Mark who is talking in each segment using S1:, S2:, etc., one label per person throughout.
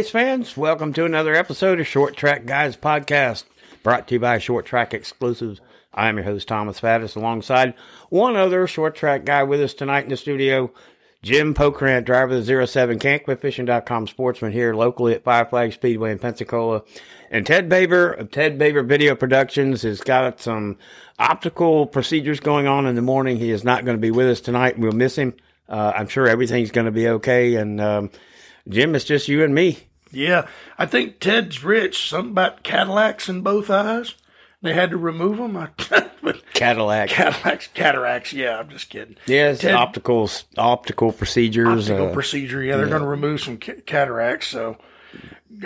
S1: Race fans. Welcome to another episode of Short Track Guys Podcast, brought to you by Short Track Exclusives. I'm your host, Thomas Faddis, alongside one other short track guy with us tonight in the studio, Jim Pokrant, driver of the 07 CanQuitFishing.com sportsman here locally at Five Flag Speedway in Pensacola. And Ted Baber of Ted Baber Video Productions has got some optical procedures going on in the morning. He is not going to be with us tonight. We'll miss him. Uh, I'm sure everything's going to be okay. And um, Jim, it's just you and me.
S2: Yeah, I think Ted's rich. Something about Cadillacs in both eyes. They had to remove them. I, but
S1: Cadillac.
S2: Cadillacs, cataracts. Yeah, I'm just kidding.
S1: Yes,
S2: Ted-
S1: optical optical procedures.
S2: Optical
S1: uh,
S2: procedure. Yeah, they're going to remove some ca- cataracts. So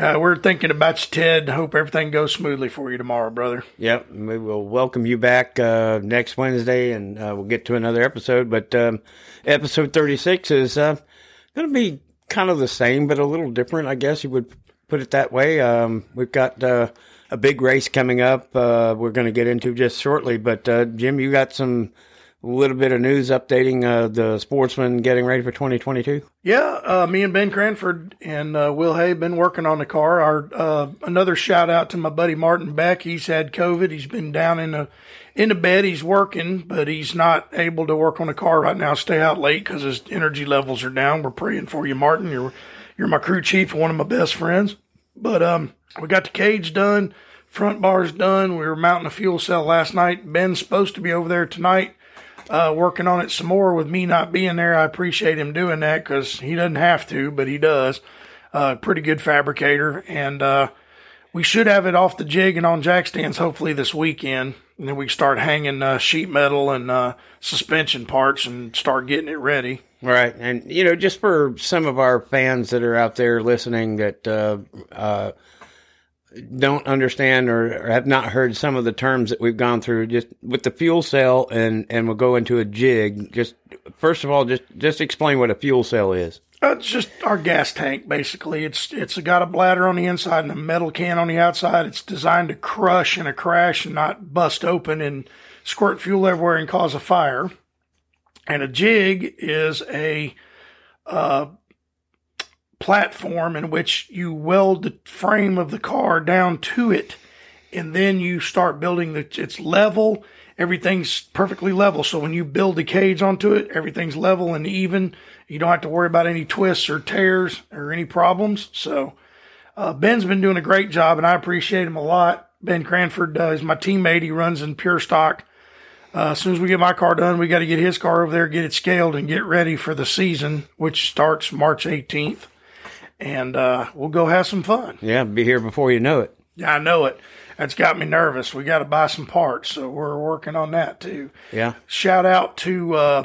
S2: uh, we're thinking about you, Ted. Hope everything goes smoothly for you tomorrow, brother.
S1: Yep, we will welcome you back uh, next Wednesday, and uh, we'll get to another episode. But um, episode thirty-six is uh, going to be kind of the same, but a little different, I guess you would put it that way. Um, we've got uh, a big race coming up. Uh, we're going to get into just shortly. But uh, Jim, you got some little bit of news updating uh, the sportsman getting ready for twenty twenty-two.
S2: Yeah, uh, me and Ben Cranford and uh, Will Hay been working on the car. Our another shout out to my buddy Martin Beck. He's had COVID. He's been down in the in the bed. He's working, but he's not able to work on the car right now. Stay out late because his energy levels are down. We're praying for you, Martin. You're you're my crew chief one of my best friends. But um, we got the cage done, front bars done. We were mounting a fuel cell last night. Ben's supposed to be over there tonight uh, working on it some more with me not being there. I appreciate him doing that because he doesn't have to, but he does. Uh, pretty good fabricator. And uh, we should have it off the jig and on jack stands hopefully this weekend. And then we start hanging uh, sheet metal and uh, suspension parts and start getting it ready.
S1: Right. And, you know, just for some of our fans that are out there listening that uh, uh, don't understand or, or have not heard some of the terms that we've gone through, just with the fuel cell and, and we'll go into a jig, just first of all, just, just explain what a fuel cell is.
S2: It's just our gas tank, basically. It's it's got a bladder on the inside and a metal can on the outside. It's designed to crush in a crash and not bust open and squirt fuel everywhere and cause a fire. And a jig is a uh, platform in which you weld the frame of the car down to it, and then you start building the. It's level. Everything's perfectly level. So when you build the cage onto it, everything's level and even. You don't have to worry about any twists or tears or any problems. So uh, Ben's been doing a great job, and I appreciate him a lot. Ben Cranford uh, is my teammate. He runs in pure stock. Uh, as soon as we get my car done, we got to get his car over there, get it scaled, and get ready for the season, which starts March 18th. And uh, we'll go have some fun.
S1: Yeah, be here before you know it.
S2: Yeah, I know it. That's got me nervous. We got to buy some parts, so we're working on that too.
S1: Yeah.
S2: Shout out to uh,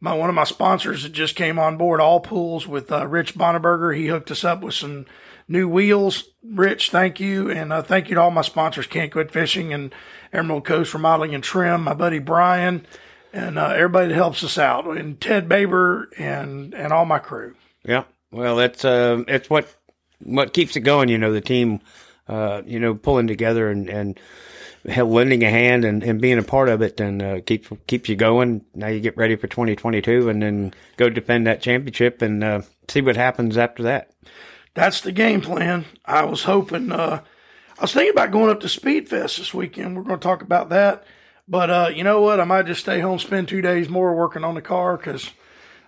S2: my one of my sponsors that just came on board, All Pools, with uh, Rich Bonneberger. He hooked us up with some new wheels. Rich, thank you, and uh, thank you to all my sponsors: Can't Quit Fishing and Emerald Coast Remodeling and Trim. My buddy Brian, and uh, everybody that helps us out, and Ted Baber, and and all my crew.
S1: Yeah. Well, it's uh, it's what what keeps it going. You know, the team, uh, you know, pulling together and and lending a hand and, and being a part of it, and uh, keeps keeps you going. Now you get ready for 2022, and then go defend that championship and uh, see what happens after that.
S2: That's the game plan. I was hoping. Uh, I was thinking about going up to Speedfest this weekend. We're going to talk about that. But uh, you know what? I might just stay home, spend two days more working on the car because,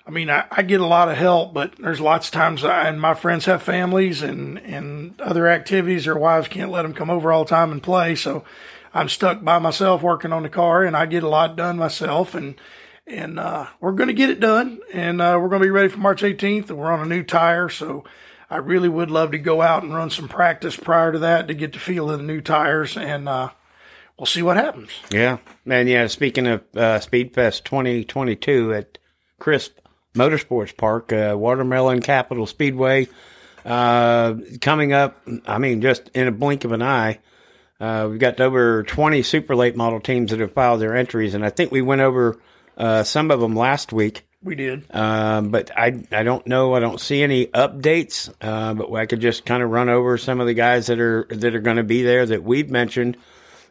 S2: I mean, I, I get a lot of help, but there's lots of times I, and my friends have families and, and other activities. Their wives can't let them come over all the time and play. So I'm stuck by myself working on the car and I get a lot done myself. And, and uh, we're going to get it done. And uh, we're going to be ready for March 18th. And we're on a new tire. So I really would love to go out and run some practice prior to that to get the feel of the new tires. And uh, we'll see what happens.
S1: Yeah, and yeah. Speaking of uh, Speedfest 2022 at Crisp Motorsports Park, uh, Watermelon Capital Speedway, uh, coming up. I mean, just in a blink of an eye. Uh, we've got over 20 super late model teams that have filed their entries, and I think we went over uh, some of them last week.
S2: We did.
S1: Um, but I I don't know. I don't see any updates. Uh, but I could just kind of run over some of the guys that are that are going to be there that we've mentioned,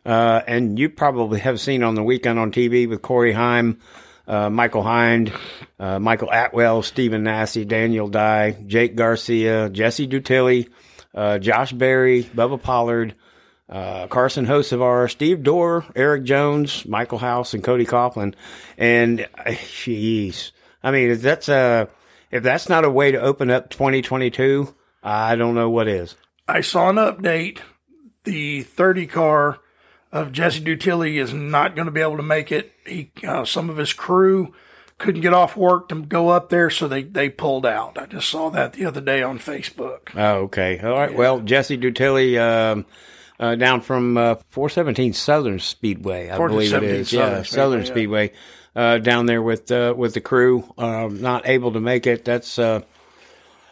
S1: uh, and you probably have seen on the weekend on TV with Corey Heim, uh, Michael Hind, uh, Michael Atwell, Stephen Nasse, Daniel Dye, Jake Garcia, Jesse Dutilli, uh, Josh Berry, Bubba Pollard, uh, Carson Hocevar, Steve Dorr, Erik Jones, Michael House, and Cody Coughlin. And uh, jeez, I mean, that's a if that's not a way to open up 2022, I don't know what is.
S2: I saw an update. The 30 car of Jesse Dutilli is not going to be able to make it. He, uh, some of his crew couldn't get off work to go up there, so they, they pulled out. I just saw that the other day on Facebook.
S1: Oh, okay. All right. Well, Jesse Dutilli, um, uh, down from uh, 417 Southern Speedway, I believe it
S2: 417
S1: is.
S2: Southern
S1: yeah,
S2: Speedway,
S1: Southern
S2: yeah.
S1: Speedway. Uh, down there with uh, with the crew, um, not able to make it. That's uh,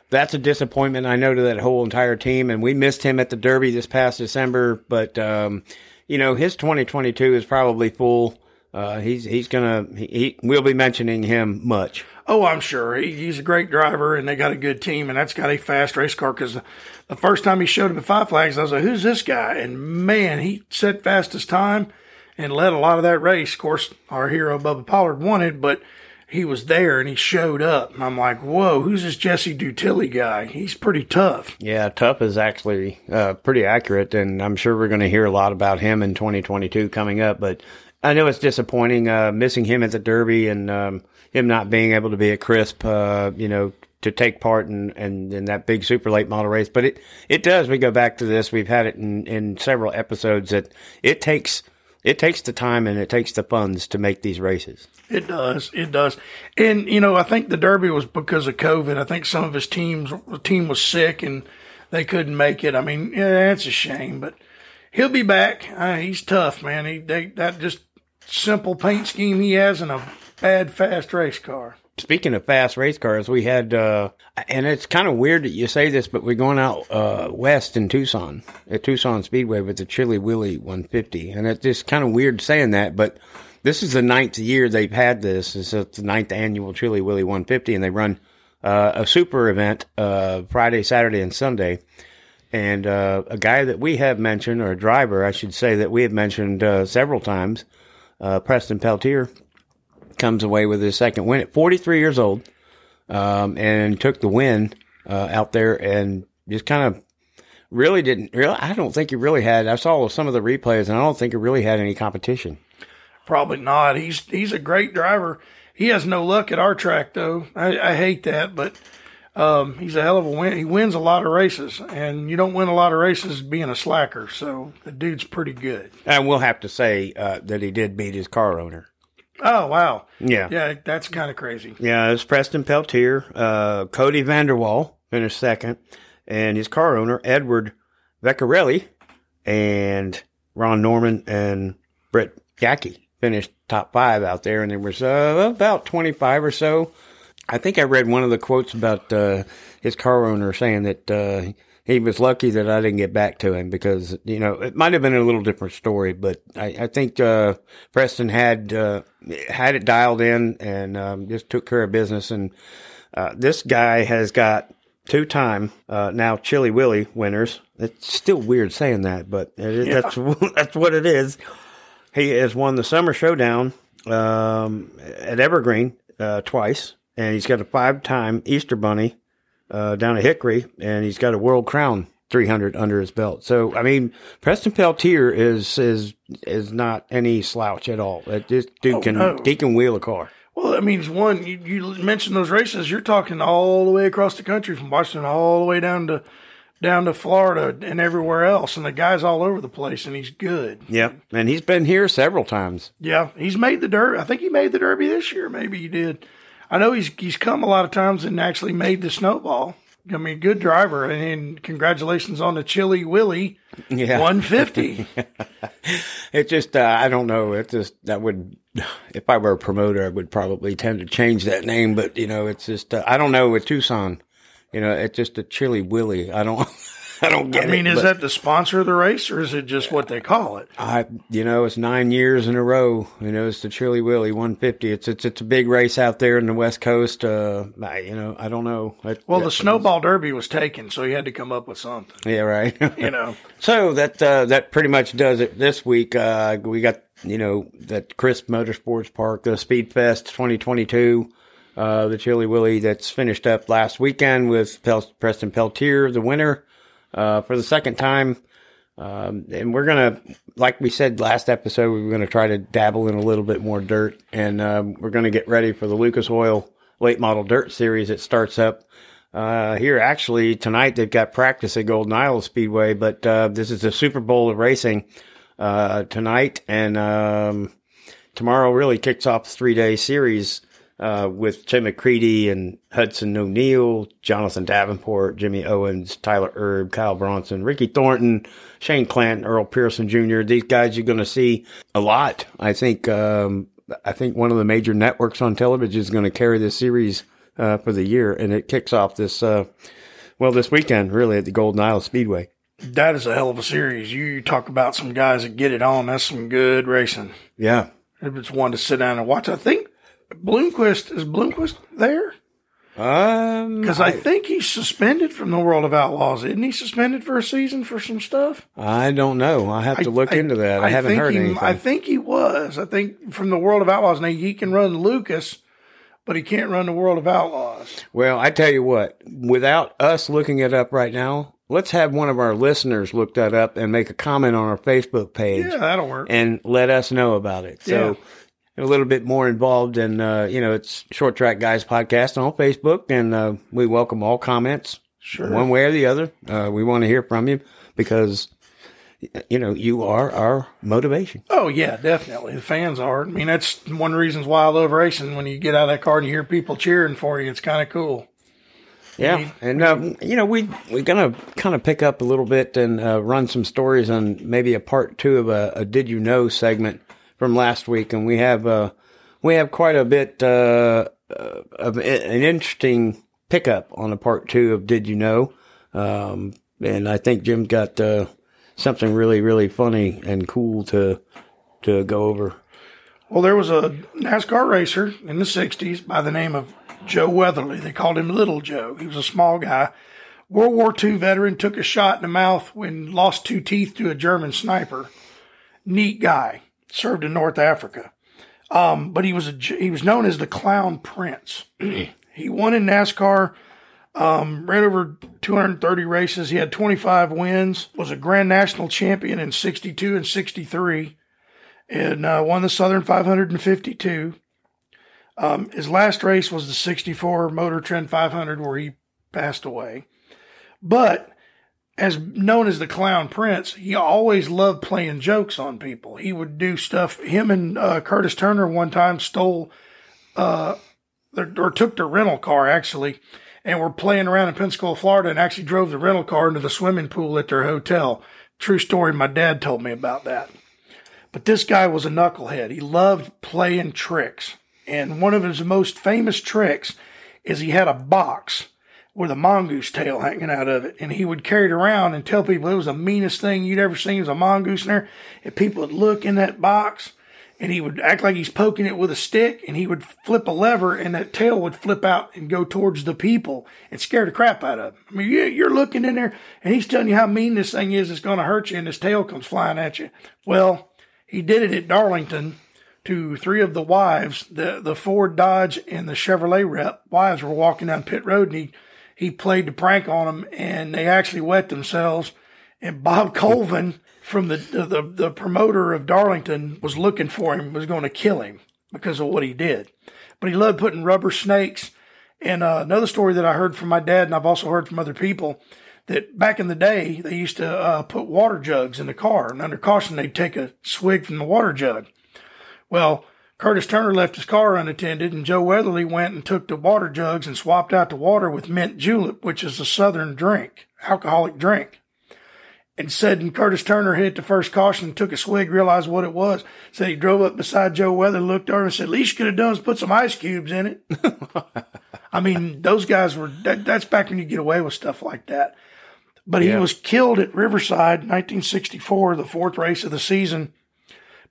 S1: that's a disappointment. I know to that whole entire team, and we missed him at the Derby this past December. But um, you know, his 2022 is probably full. Uh, he's he's gonna he, he we'll be mentioning him much.
S2: Oh, I'm sure. He, he's a great driver, and they got a good team, and that's got a fast race car. Because the, first time he showed up at Five Flags, I was like, "Who's this guy?" And man, he set fastest time and led a lot of that race. Of course, our hero Bubba Pollard won it, but he was there and he showed up. And I'm like, "Whoa, who's this Jesse Dutilli guy? He's pretty tough."
S1: Yeah, Tough is actually uh, pretty accurate, and I'm sure we're going to hear a lot about him in 2022 coming up. But I know it's disappointing uh, missing him at the Derby and um, him not being able to be at Crisp, uh, you know, to take part in, in, in that big super late model race. But it, it does. We go back to this. We've had it in, in several episodes that it takes it takes the time and it takes the funds to make these races.
S2: It does. It does. And you know, I think the Derby was because of COVID. I think some of his teams team was sick and they couldn't make it. I mean, yeah, it's a shame, but he'll be back. Uh, he's tough, man. He they, that just simple paint scheme he has in a bad fast race car.
S1: Speaking of fast race cars, we had, uh, and it's kind of weird that you say this, but we're going out uh, west in Tucson at Tucson Speedway with the Chili Willy 150, and it's just kind of weird saying that, but this is the ninth year they've had this. It's the ninth annual Chili Willy 150, and they run uh, a super event uh, Friday, Saturday, and Sunday. And uh, a guy that we have mentioned, or a driver, I should say, that we have mentioned uh, several times, uh, Preston Peltier, comes away with his second win at 43 years old, um, and took the win uh, out there and just kind of really didn't. Really, I don't think he really had. I saw some of the replays, and I don't think he really had any competition.
S2: Probably not. He's he's a great driver. He has no luck at our track though. I, I hate that, but um, he's a hell of a win. He wins a lot of races, and you don't win a lot of races being a slacker. So the dude's pretty good.
S1: And we'll have to say uh, that he did beat his car owner.
S2: Oh wow,
S1: Yeah,
S2: yeah, that's kind of crazy.
S1: Yeah, it was Preston Peltier. Uh, Cody Vanderwall finished second, and his car owner Edward Veccarelli and Ron Norman and Brett Gackey finished top five out there, and there was uh, about twenty five or so. I think I read one of the quotes about uh, his car owner saying that uh, he was lucky that I didn't get back to him because you know it might have been a little different story, but I, I think uh, Preston had uh, had it dialed in and um, just took care of business. And uh, this guy has got two time uh, now Chili Willy winners. It's still weird saying that, but it is, that's that's what it is. He has won the Summer Showdown um, at Evergreen uh, twice, and he's got a five time Easter Bunny uh, down at Hickory, and he's got a World Crown 300 under his belt. So, I mean, Preston Peltier is is is not any slouch at all. This dude
S2: Oh,
S1: can
S2: no.
S1: he can wheel a car.
S2: Well, that means one. You, you mentioned those races. You're talking all the way across the country, from Washington all the way down to down to Florida and everywhere else. And the guy's all over the place, and he's good.
S1: Yep, and he's been here several times.
S2: Yeah, he's made the Derby. I think he made the Derby this year. Maybe he did. I know he's he's come a lot of times and actually made the snowball. I mean, good driver, and, and congratulations on the Chili Willy
S1: Yeah.
S2: 150.
S1: It just, uh, I don't know. It just, that would, if I were a promoter, I would probably tend to change that name. But, you know, it's just, uh, I don't know with Tucson, you know, it's just a Chili Willy. I don't, I don't get
S2: I mean,
S1: it.
S2: is that the sponsor of the race, or is it just what they call it?
S1: I, you know, it's nine years in a row. You know, it's the Chili Willy 150. It's, it's, it's a big race out there in the West Coast. Uh, I, you know, I don't know. It-
S2: Well, the Snowball Derby was taken, so he had to come up with something.
S1: yeah, right.
S2: You know,
S1: So that uh, that pretty much does it this week. Uh, we got you know, that Crisp Motorsports Park, the Speed Fest 2022, uh, the Chili Willy that's finished up last weekend with Pel- Preston Peltier, the winner, uh, for the second time. Um, and we're gonna, like we said last episode, we were gonna try to dabble in a little bit more dirt, and um, we're gonna get ready for the Lucas Oil Late Model Dirt Series that starts up uh, here. Actually, tonight they've got practice at Golden Isle Speedway, but uh, this is the Super Bowl of racing uh, tonight, and um, tomorrow really kicks off three day series uh, with Tim McCreadie and Hudson O'Neal, Jonathan Davenport, Jimmy Owens, Tyler Erb, Kyle Bronson, Ricky Thornton, Shane Clanton, Earl Pearson Jr. These guys you're going to see a lot. I think um, I think one of the major networks on television is going to carry this series uh, for the year, and it kicks off this uh, well this weekend really at the Golden Isle Speedway.
S2: That is a hell of a series. You talk about some guys that get it on. That's some good racing.
S1: Yeah,
S2: it's one to sit down and watch. I think Bloomquist is Bloomquist there.
S1: Um,
S2: Because I, think he's suspended from the World of Outlaws. Isn't he suspended for a season for some stuff?
S1: I don't know. I have to look into that. I, haven't heard
S2: he,
S1: anything.
S2: I think he was. I think from the World of Outlaws. Now he can run Lucas, but he can't run the World of Outlaws.
S1: Well, I tell you what, without us looking it up right now, let's have one of our listeners look that up and make a comment on our Facebook page
S2: Yeah, that'll work.
S1: and let us know about it. So a little bit more involved in, uh, you know, it's Short Track Guys podcast on Facebook and, uh, we welcome all comments
S2: Sure.
S1: one way or the other. Uh, we want to hear from you because, you know, you are our motivation.
S2: Oh yeah, definitely. The fans are. I mean, that's one of the reasons why I love racing. When you get out of that car and you hear people cheering for you, it's kind of cool.
S1: Yeah, and um, you know we we're gonna kind of pick up a little bit and uh, run some stories on maybe a part two of a, a Did You Know segment from last week, and we have uh, we have quite a bit uh, uh, of an interesting pickup on a part two of Did You Know, um, and I think Jim got uh, something really really funny and cool to to go over.
S2: Well, there was a NASCAR racer in the 60s by the name of Joe Weatherly. They called him Little Joe. He was a small guy. World War II veteran, took a shot in the mouth when lost two teeth to a German sniper. Neat guy. Served in North Africa. Um, but he was a, he was known as the Clown Prince. he won in NASCAR, um, ran over 230 races. He had 25 wins. Was a Grand National champion in 62 and 63 and uh, won the Southern 552. Um, his last race was the 64 Motor Trend 500, where he passed away. But as known as the Clown Prince, he always loved playing jokes on people. He would do stuff. Him and uh, Curtis Turner one time stole uh, their, or took their rental car actually, and were playing around in Pensacola, Florida, and actually drove the rental car into the swimming pool at their hotel. True story. My dad told me about that. But this guy was a knucklehead. He loved playing tricks. And one of his most famous tricks is he had a box with a mongoose tail hanging out of it. And he would carry it around and tell people it was the meanest thing you'd ever seen was a mongoose in there. And people would look in that box and he would act like he's poking it with a stick and he would flip a lever and that tail would flip out and go towards the people and scare the crap out of them. I mean, you- you're looking in there and he's telling you how mean this thing is. It's going to hurt you and his tail comes flying at you. Well, he did it at Darlington to three of the wives, the, the Ford, Dodge, and the Chevrolet rep. Wives were walking down pit road and he, he played the prank on them and they actually wet themselves. And Bob Colvin from the, the, the promoter of Darlington was looking for him, was going to kill him because of what he did. But he loved putting rubber snakes. And uh, another story that I heard from my dad, and I've also heard from other people, that back in the day, they used to uh, put water jugs in the car, and under caution, they'd take a swig from the water jug. Well, Curtis Turner left his car unattended, and Joe Weatherly went and took the water jugs and swapped out the water with mint julep, which is a southern drink, alcoholic drink. And said, and Curtis Turner hit the first caution, took a swig, realized what it was. Said he drove up beside Joe Weatherly, looked over and said, least you could have done is put some ice cubes in it. I mean, those guys were, that, that's back when you get away with stuff like that. But he was killed at Riverside, 1964, the fourth race of the season,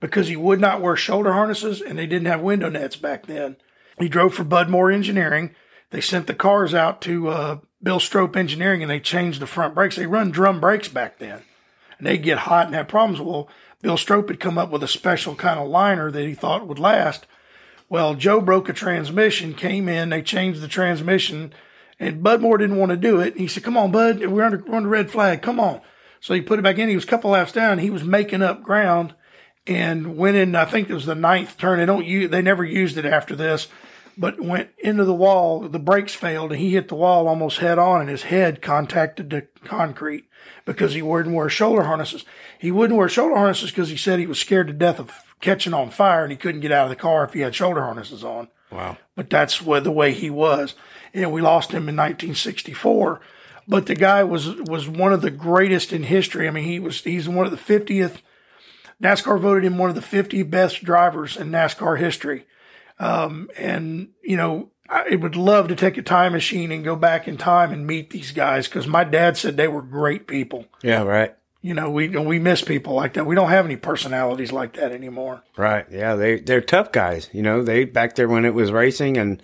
S2: because he would not wear shoulder harnesses and they didn't have window nets back then. He drove for Bud Moore Engineering. They sent the cars out to uh, Bill Stroppe Engineering and they changed the front brakes. They run drum brakes back then and they'd get hot and have problems. Well, Bill Stroppe had come up with a special kind of liner that he thought would last. Well, Joe broke a transmission, came in, they changed the transmission, and Bud Moore didn't want to do it. He said, Come on, Bud, we're under, we're under red flag, come on. So he put it back in. He was a couple laps down. He was making up ground and went in, I think it was the ninth turn. They don't use, they never used it after this, but went into the wall. The brakes failed and he hit the wall almost head on and his head contacted the concrete because he wouldn't wear shoulder harnesses. He wouldn't wear shoulder harnesses because he said he was scared to death of catching on fire and he couldn't get out of the car if he had shoulder harnesses on.
S1: Wow.
S2: But that's the way he was. And we lost him in 1964. But the guy was was one of the greatest in history. I mean, he was he's one of the 50th. NASCAR voted him one of the 50 best drivers in NASCAR history. Um, and you know, I would love to take a time machine and go back in time and meet these guys because my dad said they were great people.
S1: Yeah, right.
S2: You know, we we miss people like that. We don't have any personalities like that anymore.
S1: Right. Yeah, they they're tough guys. You know, they back there when it was racing, and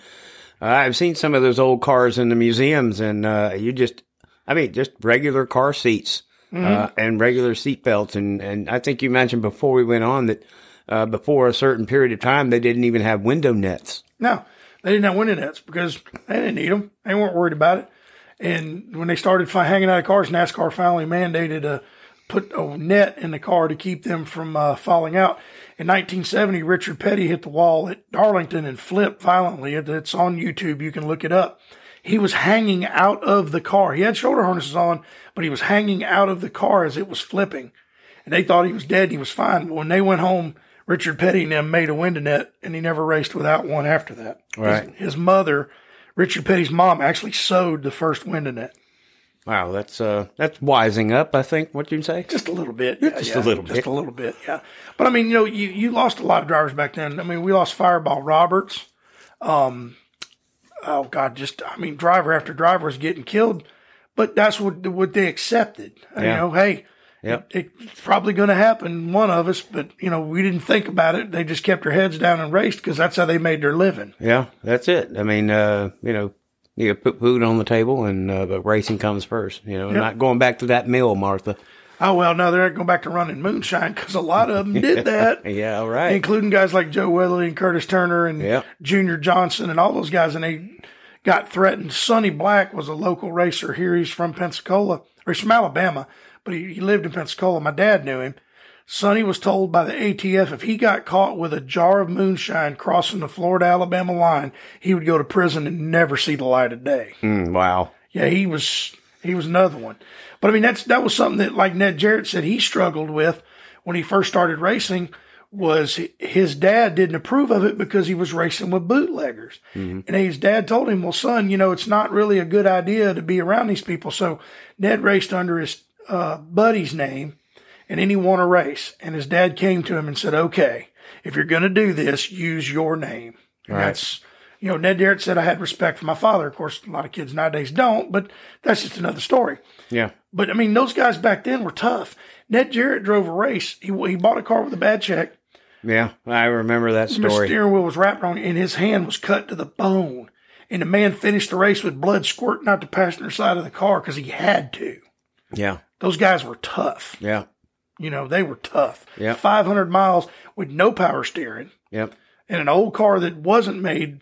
S1: uh, I've seen some of those old cars in the museums, and uh, you just, I mean, just regular car seats uh, and regular seatbelts. and and I think you mentioned before we went on that uh, before a certain period of time they didn't even have window nets.
S2: No, they didn't have window nets because they didn't need them. They weren't worried about it. And when they started fi- hanging out of cars, NASCAR finally mandated a put a net in the car to keep them from uh, falling out. In 1970, Richard Petty hit the wall at Darlington and flipped violently. It's on YouTube. You can look it up. He was hanging out of the car. He had shoulder harnesses on, but he was hanging out of the car as it was flipping. And they thought he was dead and he was fine. But when they went home, Richard Petty and them made a window net and he never raced without one after that.
S1: Right.
S2: His, his mother, Richard Petty's mom, actually sewed the first window net.
S1: Wow, that's uh that's wising up. I think what you'd say.
S2: Just a little bit. Yeah,
S1: Just
S2: yeah,
S1: a little
S2: Just
S1: bit.
S2: a little bit, yeah. But I mean, you know, you, you lost a lot of drivers back then. I mean, we lost Fireball Roberts. Um, oh God, just I mean, driver after driver was getting killed, but that's what what they accepted. You know, hey,
S1: Yep.
S2: it, it's probably going to happen, one of us, but you know, we didn't think about it. They just kept their heads down and raced because that's how they made their living.
S1: Yeah, that's it. I mean, uh, you know, you put food on the table, and uh, but racing comes first. You know, not going back to that mill, Martha.
S2: Oh well, no, they're not going back to running moonshine because a lot of them did that.
S1: Yeah, all right.
S2: including guys like Joe Weatherly and Curtis Turner and
S1: Yep.
S2: Junior Johnson and all those guys, and they got threatened. Sonny Black was a local racer here. He's from Pensacola, or he's from Alabama, but he, he lived in Pensacola. My dad knew him. Sonny was told by the ATF if he got caught with a jar of moonshine crossing the Florida Alabama line, he would go to prison and never see the light of day.
S1: Mm, wow.
S2: Yeah, he was he was another one. But I mean, that's that was something that, like Ned Jarrett said, he struggled with when he first started racing. Was his dad didn't approve of it because he was racing with bootleggers, and his dad told him, "Well, son, you know it's not really a good idea to be around these people." So Ned raced under his uh, buddy's name, and then he won a race. And his dad came to him and said, "Okay, if you're going to do this, use your name." And
S1: Right.
S2: that's you know, Ned Jarrett said I had respect for my father. Of course, a lot of kids nowadays don't, but that's just another story.
S1: Yeah.
S2: But I mean, those guys back then were tough. Ned Jarrett drove a race. He, he bought a car with a bad check.
S1: Yeah. I remember that
S2: The
S1: story.
S2: steering wheel was wrapped on, and his hand was cut to the bone. And the man finished the race with blood squirting out the passenger side of the car because he had to.
S1: Yeah.
S2: Those guys were tough.
S1: Yeah.
S2: You know, they were tough.
S1: Yeah.
S2: 500 miles with no power steering
S1: Yep.
S2: and an old car that wasn't made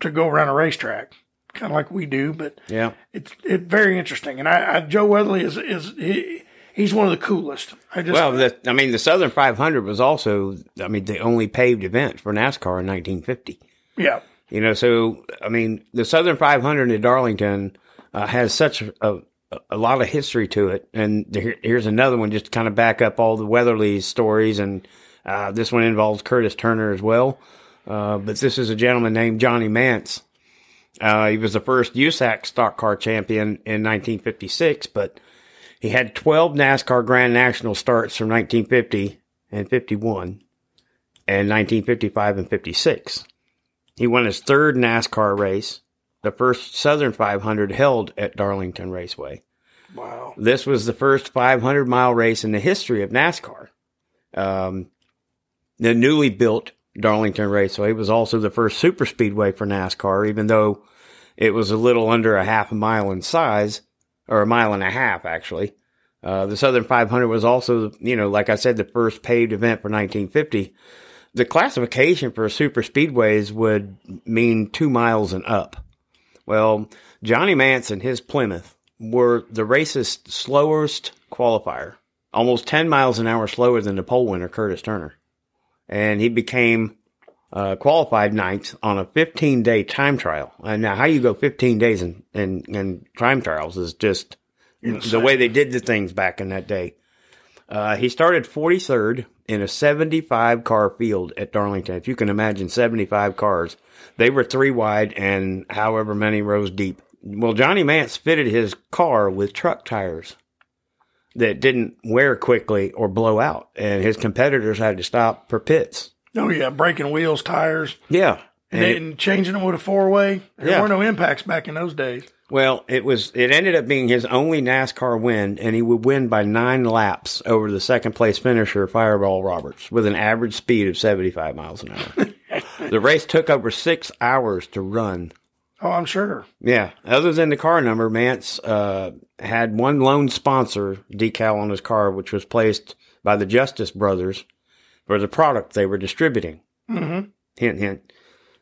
S2: to go around a racetrack, kind of like we do, but
S1: Yeah.
S2: it's it very interesting. And I, I Joe Weatherly is is he, he's one of the coolest. I just
S1: Well, the, I mean, the Southern 500 was also, I mean, the only paved event for NASCAR in 1950.
S2: yeah
S1: You know, so I mean, the Southern 500 in Darlington uh, has such a, a a lot of history to it, and here, here's another one just to kind of back up all the Weatherly stories, and uh, this one involves Curtis Turner as well. Uh, but this is a gentleman named Johnny Mance. Uh, he was the first USAC stock car champion in 1956, but he had 12 NASCAR Grand National starts from 1950 and 51, and 1955 and 56. He won his third NASCAR race, the first Southern 500 held at Darlington Raceway.
S2: wow
S1: This was the first 500 mile race in the history of NASCAR. Um, the newly built Darlington Raceway was also the first super speedway for NASCAR, even though it was a little under a half a mile in size, or a mile and a half actually. Uh, the Southern 500 was also, you know, like I said, the first paved event for 1950. The classification for super speedways would mean two miles and up. Well, Johnny Mantz and his Plymouth were the race's slowest qualifier, almost 10 miles an hour slower than the pole winner, Curtis Turner. And he became uh, qualified ninth on a 15 day time trial. And now, how you go 15 days in, in, in time trials is just
S2: Insane.
S1: the way they did the things back in that day. Uh, he started 43rd in a 75 car field at Darlington. If you can imagine 75 cars, they were three wide and however many rows deep. Well, Johnny Mantz fitted his car with truck tires that didn't wear quickly or blow out, and his competitors had to stop for pits.
S2: Oh yeah, breaking wheels, tires,
S1: Yeah.
S2: and,
S1: And it-
S2: and changing them with a four way. There
S1: Yeah.
S2: were no impacts back in those days.
S1: Well, it was. It ended up being his only NASCAR win, and he would win by nine laps over the second place finisher, Fireball Roberts, with an average speed of seventy-five miles an hour. the race took over six hours to run.
S2: Oh, I'm sure.
S1: Yeah. Other than the car number, Mantz uh, had one lone sponsor decal on his car, which was placed by the Justice Brothers for the product they were distributing.
S2: Mm-hmm.
S1: Hint, hint.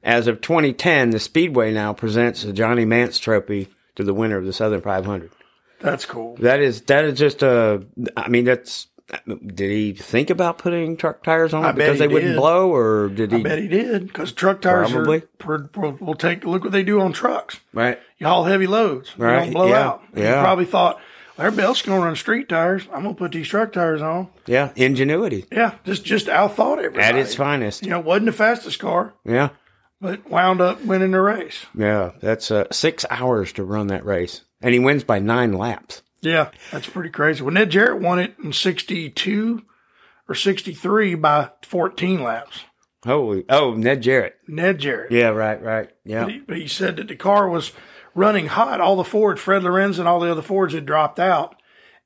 S1: As of 2010, the Speedway now presents the Johnny Mantz Trophy to the winner of the Southern 500.
S2: That's cool.
S1: That is that is just a. I mean, that's. Did he think about putting truck tires on it
S2: bet
S1: because
S2: he
S1: they wouldn't blow, or did he?
S2: I
S1: he?
S2: bet he did because truck tires
S1: Probably.
S2: are. Will take look what they do on trucks.
S1: Right.
S2: You haul heavy loads. They
S1: Right,
S2: don't blow
S1: yeah,
S2: out.
S1: Yeah.
S2: You probably thought well, belts to run street tires. I'm going to put these truck tires on.
S1: Yeah. Ingenuity
S2: Yeah, just just outthought everybody.
S1: at its finest.
S2: You know, wasn't the fastest car,
S1: Yeah.
S2: but wound up winning the race.
S1: Yeah. That's uh, six hours to run that race, and he wins by nine laps.
S2: Yeah, that's pretty crazy. Well, Ned Jarrett won it in 62 or 63 by 14 laps.
S1: Holy! Oh, Ned Jarrett.
S2: Ned Jarrett.
S1: Yeah. Right. Right. Yeah.
S2: But he, but he said that the car was running hot. All the Ford, Fred Lorenz and all the other Fords had dropped out.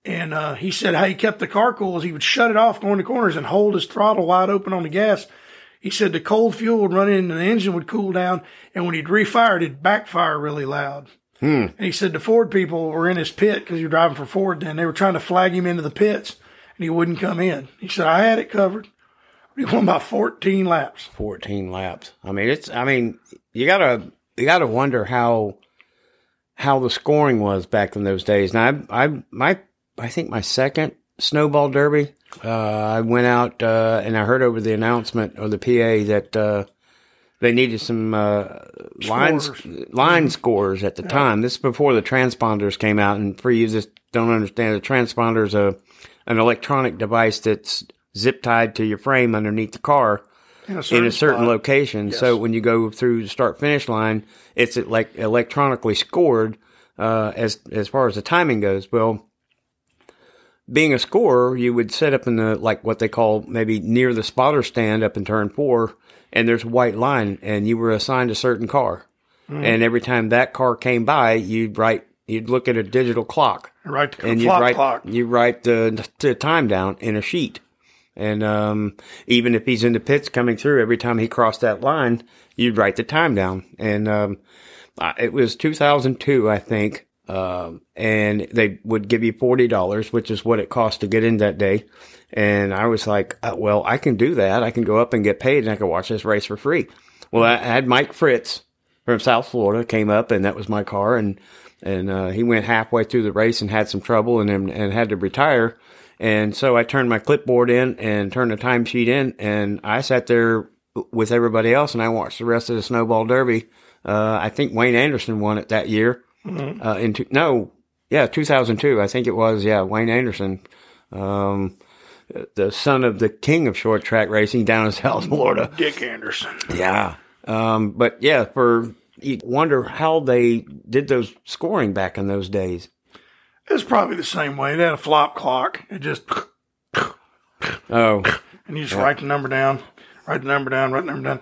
S2: And uh, he said how he kept the car cool is he would shut it off going to corners and hold his throttle wide open on the gas. He said the cold fuel would run in and the engine would cool down. And when he'd refire, it'd backfire really loud. And he said the Ford people were in his pit because he was driving for Ford then. They were trying to flag him into the pits and he wouldn't come in. He said, I had it covered. He won by 14 laps.
S1: 14 laps. I mean, it's, I mean, you gotta, you gotta wonder how, how the scoring was back in those days. Now, I, I, my, I think my second snowball derby, uh, I went out, uh, and I heard over the announcement or the PA that, uh, they needed some, uh, line,
S2: Scores.
S1: line scores at the time. This is before the transponders came out. And for you that don't understand, the transponder is a, an electronic device that's zip tied to your frame underneath the car
S2: In a
S1: in
S2: certain,
S1: a certain location. So when you go through the start finish line, it's like electronically scored uh, as as far as the timing goes. Well, being a scorer, you would set up in the like what they call maybe near the spotter stand up in turn four, and there's a white line, and you were assigned a certain car, and every time that car came by, you'd write. You'd look at a digital clock,
S2: Right
S1: and
S2: the
S1: you write
S2: clock.
S1: you write the the time down in a sheet. And um, even if he's in the pits coming through, every time he crossed that line, you'd write the time down. And um, it was 2002, I think. Um, and they would give you forty dollars, which is what it cost to get in that day. And I was like, uh, well, I can do that. I can go up and get paid, and I can watch this race for free. Well, I had Mike Fritz from South Florida came up, and that was my car, and and uh, he went halfway through the race and had some trouble, and and, and had to retire. And so I turned my clipboard in and turned the timesheet in, and I sat there with everybody else, and I watched the rest of the Snowball Derby. Uh, I think Wayne Anderson won it that year. Uh, in two, no, yeah, 2002, I think it was. Yeah, Wayne Anderson, um, the son of the king of short track racing down in South Florida.
S2: Dick Anderson.
S1: Yeah. Um, but yeah, for you wonder how they did those scoring back in those days.
S2: It's probably the same way. They had a flop clock. It just
S1: Oh,
S2: and you just write the number down, write the number down, write the number down.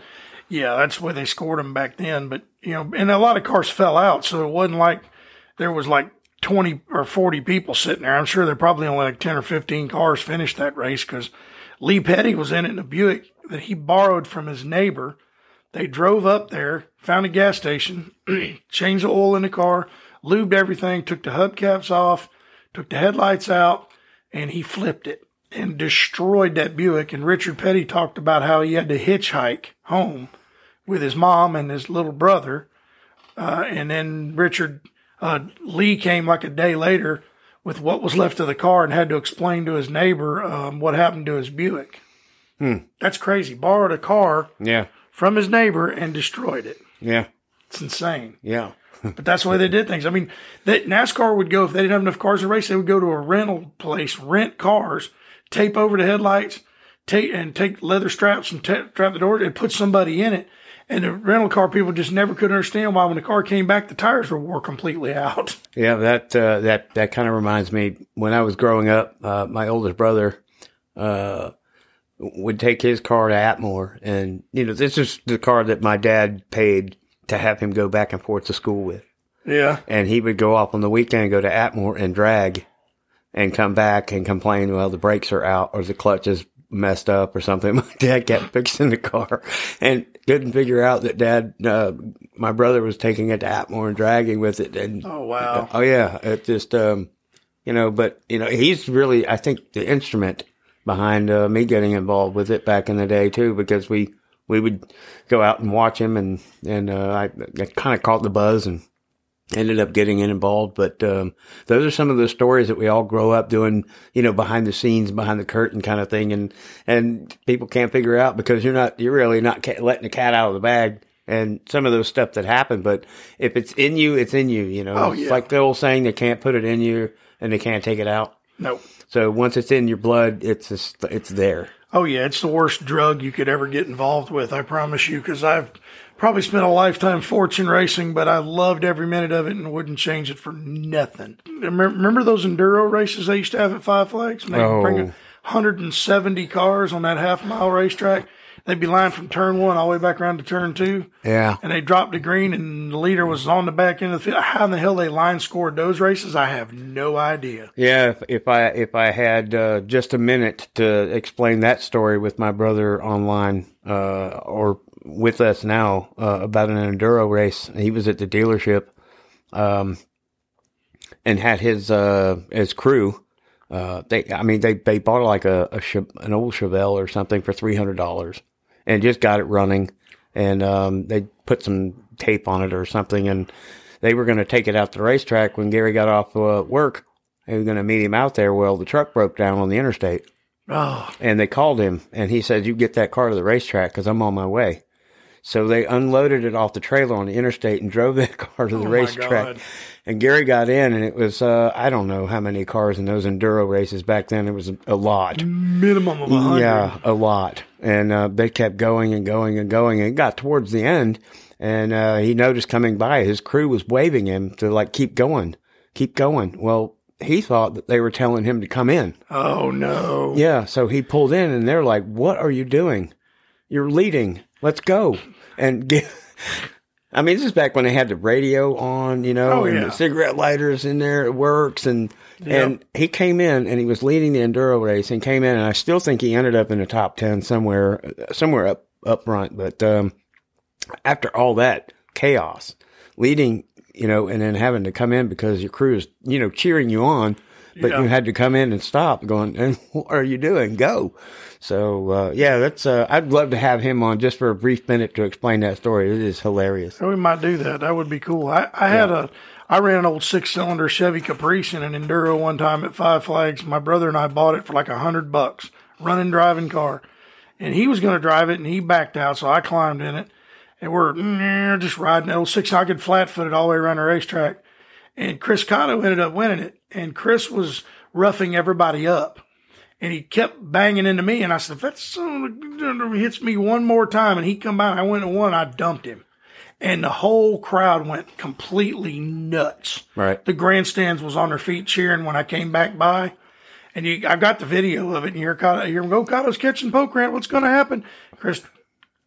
S2: Yeah, that's way they scored them back then. But you know, and a lot of cars fell out, so it wasn't like there was like twenty or forty people sitting there. I'm sure there probably only like ten or fifteen cars finished that race because Lee Petty was in it in a Buick that he borrowed from his neighbor. They drove up there, found a gas station, changed the oil in the car, lubed everything, took the hubcaps off, took the headlights out, and he flipped it and destroyed that Buick. And Richard Petty talked about how he had to hitchhike home with his mom and his little brother. Uh, and then Richard uh, Lee came like a day later with what was left of the car and had to explain to his neighbor um, what happened to his Buick.
S1: Hmm.
S2: That's crazy. Borrowed a car
S1: Yeah.
S2: from his neighbor and destroyed it.
S1: Yeah.
S2: It's insane.
S1: Yeah.
S2: But that's the way they did things. I mean, that NASCAR would go if they didn't have enough cars to race. They would go to a rental place, rent cars, tape over the headlights, tape and take leather straps and ta strap the door and put somebody in it. And the rental car people just never could understand why when the car came back, the tires were wore completely out.
S1: Yeah, that uh, that that kind of reminds me. When I was growing up, uh, my oldest brother uh, would take his car to Atmore, and you know this is the car that my dad paid to have him go back and forth to school with.
S2: Yeah.
S1: And he would go off on the weekend, go to Atmore and drag, and come back and complain. Well, the brakes are out, or the clutch is messed up, or something. My dad kept fixing the car, and couldn't figure out that dad, uh, my brother was taking it to Atmore and dragging with it, and
S2: Oh, wow.
S1: Oh yeah, it just um, you know, but you know, he's really I think the instrument behind uh, me getting involved with it back in the day too, because we we would go out and watch him, and and uh, I, I kind of caught the buzz and ended up getting involved. But um, those are some of the stories that we all grow up doing, you know, behind the scenes, behind the curtain kind of thing, and and people can't figure out because you're not you're really not ca- letting the cat out of the bag. And some of those stuff that happen, but if it's in you, it's in you. You know,
S2: Oh,
S1: it's
S2: yeah.
S1: like the old saying: they can't put it in you, and they can't take it out.
S2: Nope.
S1: So once it's in your blood, it's just, it's there.
S2: Oh yeah, it's the worst drug you could ever get involved with. I promise you, because I've probably spent a lifetime fortune racing, but I loved every minute of it and wouldn't change it for nothing. Remember, those enduro races they used to have at Five Flags? And They'd
S1: Oh.
S2: bring 170 cars on that half mile racetrack. They'd be lined from turn one all the way back around to turn two.
S1: Yeah.
S2: And they dropped the green, and the leader was on the back end of the field. How in the hell they line scored those races? I have no idea.
S1: Yeah. If, if I, if I had, uh, just a minute to explain that story with my brother online, uh, or with us now, uh, about an enduro race, he was at the dealership, um, and had his, uh, his crew. Uh, they, I mean, they, they bought like a, a an old Chevelle or something for $300 and just got it running. And, um, they put some tape on it or something and they were going to take it out to the racetrack when Gary got off uh, work. They were going to meet him out there. Well, the truck broke down on the interstate
S2: Oh,
S1: and they called him and he said, you get that car to the racetrack because I'm on my way. So they unloaded it off the trailer on the interstate and drove that car to the
S2: Oh,
S1: racetrack. And Gary got in and it was, uh, I don't know how many cars in those enduro races back then. It was a, lot.
S2: minimum of hundred.
S1: Yeah, a lot. And uh, they kept going and going and going. And it got towards the end, and uh, he noticed coming by, his crew was waving him to like keep going, keep going. Well, he thought that they were telling him to come in.
S2: Oh no.
S1: Yeah, so he pulled in, and they're like, "What are you doing? You're leading. Let's go." And get, I mean, this is back when they had the radio on, you know,
S2: Oh,
S1: and
S2: yeah.
S1: the cigarette lighters in there. It works, and and he came in, and he was leading the enduro race, and came in, and I still think he ended up in the top ten somewhere, somewhere up up front. But um, after all that chaos, leading, you know, and then having to come in because your crew is, you know, cheering you on, but
S2: Yeah.
S1: you had to come in and stop going, and what are you doing? Go. So, uh, yeah, that's, uh, I'd love to have him on just for a brief minute to explain that story. It is hilarious.
S2: We might do that. That would be cool. I, I had a, I ran an old six cylinder Chevy Caprice in an Enduro one time at Five Flags. My brother and I bought it for like a hundred bucks, running driving car. And he was going to drive it and he backed out. So I climbed in it and we're mm, just riding that old six. I could flat foot it all the way around the racetrack. And Chris Cotto ended up winning it. And Chris was roughing everybody up. And he kept banging into me. And I said, if that son hits me one more time and he come by and I went and won, I dumped him and the whole crowd went completely nuts.
S1: Right.
S2: The grandstands was on their feet cheering when I came back by, and you, I got the video of it. And you hear, Cotto, him go, "Cotto's catching Pokrant. What's going to happen?" Chris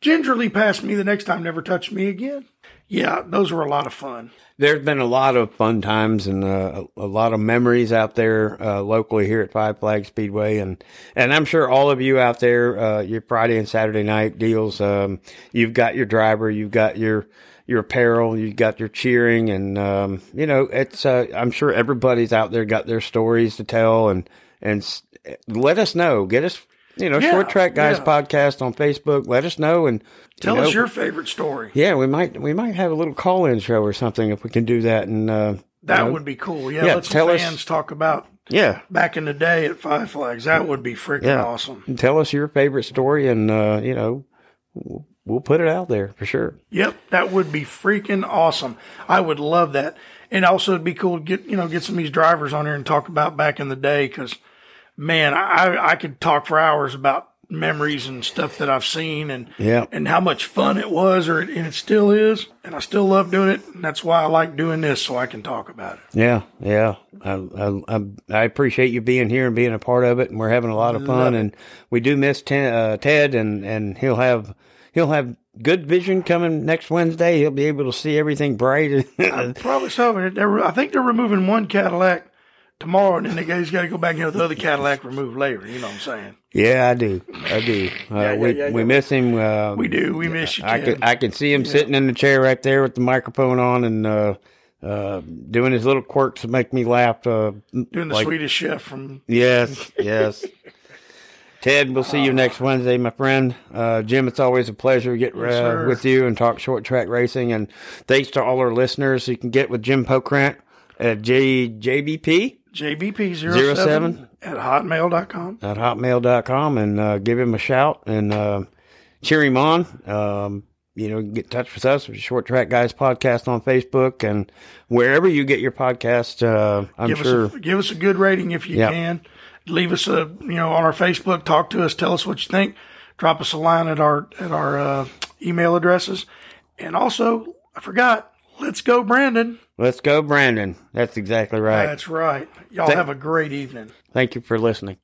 S2: gingerly passed me the next time, never touched me again. Yeah, those were a lot of fun.
S1: There's been a lot of fun times and uh, a, lot of memories out there uh, locally here at Five Flag Speedway, and and I'm sure all of you out there, uh, your Friday and Saturday night deals, um, you've got your driver, you've got your your apparel, you've got your cheering, and um, you know it's. Uh, I'm sure everybody's out there got their stories to tell, and and s- let us know. Get us, you know,
S2: Yeah,
S1: Short Track Guys
S2: yeah.
S1: podcast on Facebook. Let us know and you
S2: Tell
S1: know,
S2: us your favorite story.
S1: Yeah, we might we might have a little call in show or something if we can do that. And uh,
S2: That
S1: you know,
S2: would be cool. Yeah,
S1: Yeah,
S2: let
S1: tell us-
S2: fans talk about
S1: yeah.
S2: back in the day at Five Flags. That would be freaking awesome.
S1: Tell us your favorite story, and uh, you know, we'll, we'll put it out there for sure.
S2: Yep, that would be freaking awesome. I would love that. And also, it'd be cool to get you know get some of these drivers on here and talk about back in the day because, man, I I could talk for hours about memories and stuff that I've seen and
S1: Yeah.
S2: and how much fun it was, or it, and it still is, and I still love doing it. And that's why I like doing this so I can talk about it.
S1: Yeah, yeah. I, I, I, appreciate you being here and being a part of it, and we're having a lot of fun. And we do miss Ted, uh, Ted, and and he'll have he'll have good vision coming next Wednesday. He'll be able to see everything bright.
S2: Probably so. I think they're removing one Cadillac tomorrow, and then the guy's got to go back and with the other Cadillac removed later. You know what I'm saying?
S1: yeah, I do. I do. Uh,
S2: yeah,
S1: we
S2: yeah,
S1: we
S2: yeah.
S1: miss him. Uh,
S2: We do. We miss you,
S1: I
S2: Ted.
S1: can I can see him sitting in the chair right there with the microphone on and uh, uh, doing his little quirks to make me laugh. Uh,
S2: Doing the
S1: like-
S2: Swedish chef from
S1: Yes, yes. Ted, we'll see you next Wednesday, my friend. Uh, Jim, it's always a pleasure to get uh, with you and talk short track racing. And thanks to all our listeners. You can get with Jim Pokrant at J, JBP
S2: JBP07
S1: 07
S2: at hotmail.com.
S1: at hotmail.com and uh, give him a shout and uh, cheer him on. Um, you know, get in touch with us with Short Track Guys podcast on Facebook and wherever you get your podcast. Uh, I'm
S2: Give
S1: sure.
S2: us a, give us a good rating if you
S1: Yeah.
S2: can. Leave us a you know on our Facebook. Talk to us. Tell us what you think. Drop us a line at our at our uh, email addresses. And also, I forgot. Let's go, Brandon.
S1: Let's go, Brandon. That's exactly right.
S2: That's right. Y'all
S1: Thank-
S2: have a great evening.
S1: Thank you for listening.